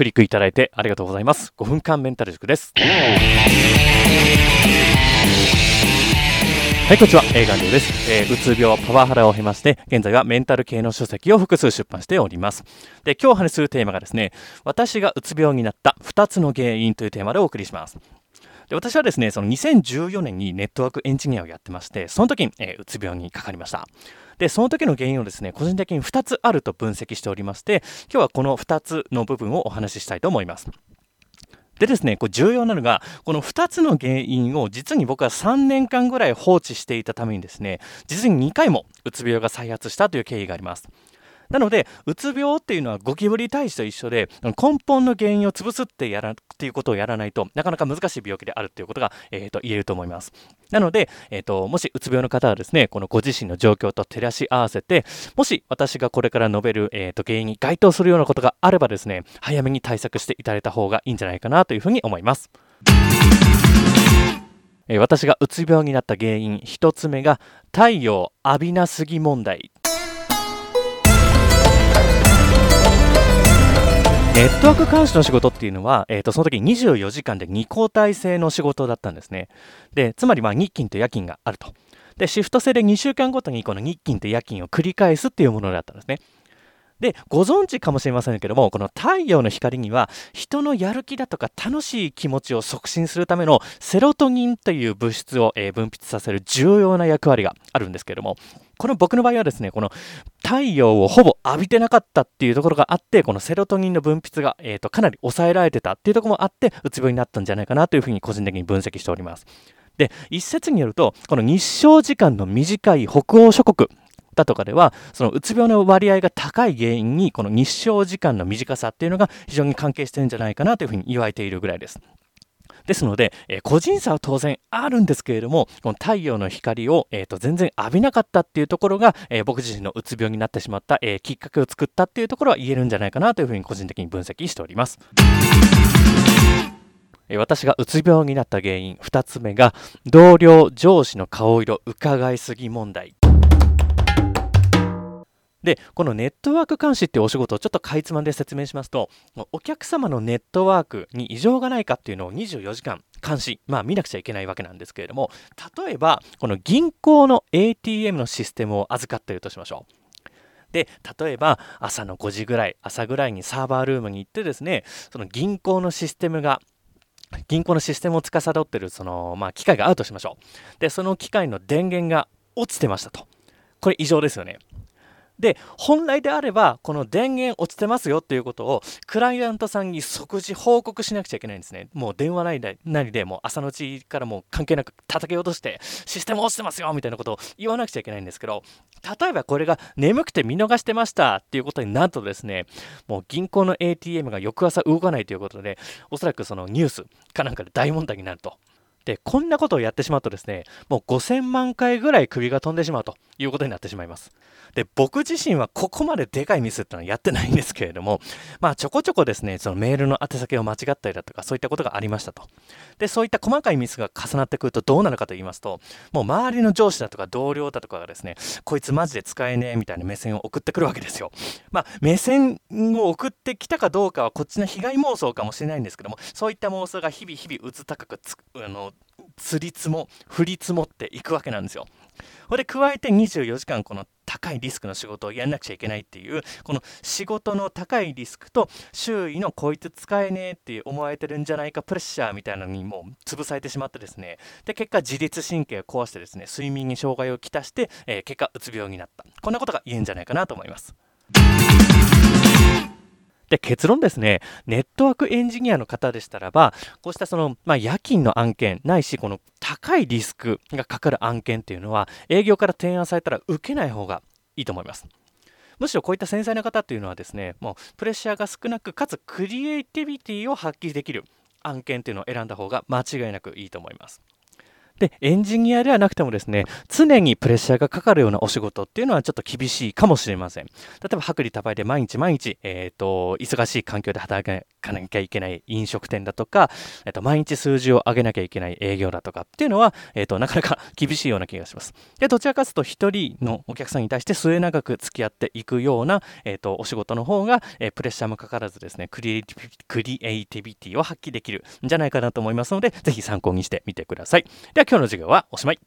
クリックいただいてありがとうございます。5分間メンタル塾です。はい、こんにちは。映画です。えー、うつ病、パワハラを経まして、現在はメンタル系の書籍を複数出版しております。で、今日お話するテーマがですね、私がうつ病になった2つの原因というテーマでお送りします。で私はですね、その2014年にネットワークエンジニアをやってまして、その時に、えー、うつ病にかかりました。で、その時の原因をですね、個人的に2つあると分析しておりまして、今日はこの2つの部分をお話ししたいと思います。でですね、これ重要なのが、この2つの原因を実に僕は3年間ぐらい放置していたためにですね、実に2回もうつ病が再発したという経緯があります。なので、うつ病っていうのはゴキブリ退治と一緒で、根本の原因を潰すってやらっていうことをやらないとなかなか難しい病気であるっていうことが、えー、と言えると思います。なので、えーと、もしうつ病の方はですね、このご自身の状況と照らし合わせて、もし私がこれから述べる、えー、と原因に該当するようなことがあればですね、早めに対策していただいた方がいいんじゃないかなというふうに思います。私がうつ病になった原因1つ目が太陽浴びなすぎ問題ネットワーク監視の仕事っていうのは、えー、とその時24時間で2交代制の仕事だったんですね。で、つまりまあ日勤と夜勤があると。で、シフト制で2週間ごとにこの日勤と夜勤を繰り返すっていうものだったんですね。で、ご存知かもしれませんけども、この太陽の光には、人のやる気だとか楽しい気持ちを促進するためのセロトニンという物質を、分泌させる重要な役割があるんですけども、この僕の場合はですね、この太陽をほぼ浴びてなかったっていうところがあって、このセロトニンの分泌が、えーと、かなり抑えられてたっていうところもあって、うつ病になったんじゃないかなというふうに個人的に分析しております。で、一説によると、この日照時間の短い北欧諸国、だとかでは、そのうつ病の割合が高い原因に、この日照時間の短さっていうのが非常に関係してるんじゃないかなというふうに言われているぐらいです。ですので、えー、個人差は当然あるんですけれども、この太陽の光を、えーと、全然浴びなかったっていうところが、えー、僕自身のうつ病になってしまった、え、きっかけを作ったっていうところは言えるんじゃないかなというふうに個人的に分析しております。私がうつ病になった原因2つ目が同僚上司の顔色伺いすぎ問題で、このネットワーク監視っていうお仕事をちょっとかいつまんで説明しますと、お客様のネットワークに異常がないかっていうのを24時間監視、まあ見なくちゃいけないわけなんですけれども、例えば、この銀行の ATM のシステムを預かっているとしましょう。で、例えば朝の5時ぐらい、朝ぐらいにサーバールームに行ってですね、その銀行のシステムが銀行のシステムを司っているその、まあ、機械があるとしましょう。で、その機械の電源が落ちてましたと。これ異常ですよね。で、本来であれば、この電源落ちてますよっていうことを、クライアントさんに即時報告しなくちゃいけないんですね。もう電話なりで、なりでもう朝のうちからもう関係なく叩き落として、システム落ちてますよみたいなことを言わなくちゃいけないんですけど、例えばこれが眠くて見逃してましたっていうことになるとですね、もう銀行の ATM が翌朝動かないということで、おそらくそのニュースかなんかで大問題になると。で、こんなことをやってしまうとですね、もう5000万回ぐらい首が飛んでしまうということになってしまいます。で、僕自身はここまででかいミスってのはやってないんですけれども、まあちょこちょこですね、そのメールの宛先を間違ったりだとか、そういったことがありましたと。で、そういった細かいミスが重なってくるとどうなるかと言いますと、もう周りの上司だとか同僚だとかがですね、こいつマジで使えねえみたいな目線を送ってくるわけですよ。まあ目線を送ってきたかどうかはこっちの被害妄想かもしれないんですけども、そういった妄想が日々日々うつ高くつあのつり積も降り積もっていくわけなんですよ。これ加えて24時間この高いリスクの仕事をやんなくちゃいけないっていうこの仕事の高いリスクと周囲のこいつ使えねえって思われてるんじゃないかプレッシャーみたいなのにもう潰されてしまってですねで結果自律神経を壊してですね睡眠に障害をきたして、えー、結果うつ病になったこんなことが言えるんじゃないかなと思います。で、結論ですね、ネットワークエンジニアの方でしたらば、こうしたその、まあ、夜勤の案件、ないし、この高いリスクがかかる案件っていうのは、営業から提案されたら受けない方がいいと思います。むしろこういった繊細な方っていうのはですね、もうプレッシャーが少なく、かつクリエイティビティを発揮できる案件っていうのを選んだ方が間違いなくいいと思います。で、エンジニアではなくてもですね、常にプレッシャーがかかるようなお仕事っていうのはちょっと厳しいかもしれません。例えば、薄利多売で毎日毎日、えっ、ー、と、忙しい環境で働かなきゃいけない飲食店だとか、えっと、毎日数字を上げなきゃいけない営業だとかっていうのは、えっと、なかなか厳しいような気がします。で、どちらかというと、1人のお客さんに対して末永く付き合っていくような、えっと、お仕事の方が、えー、プレッシャーもかからずですね、クリエイティビティを発揮できるんじゃないかなと思いますので、ぜひ参考にしてみてください。では、今日の授業はおしまい。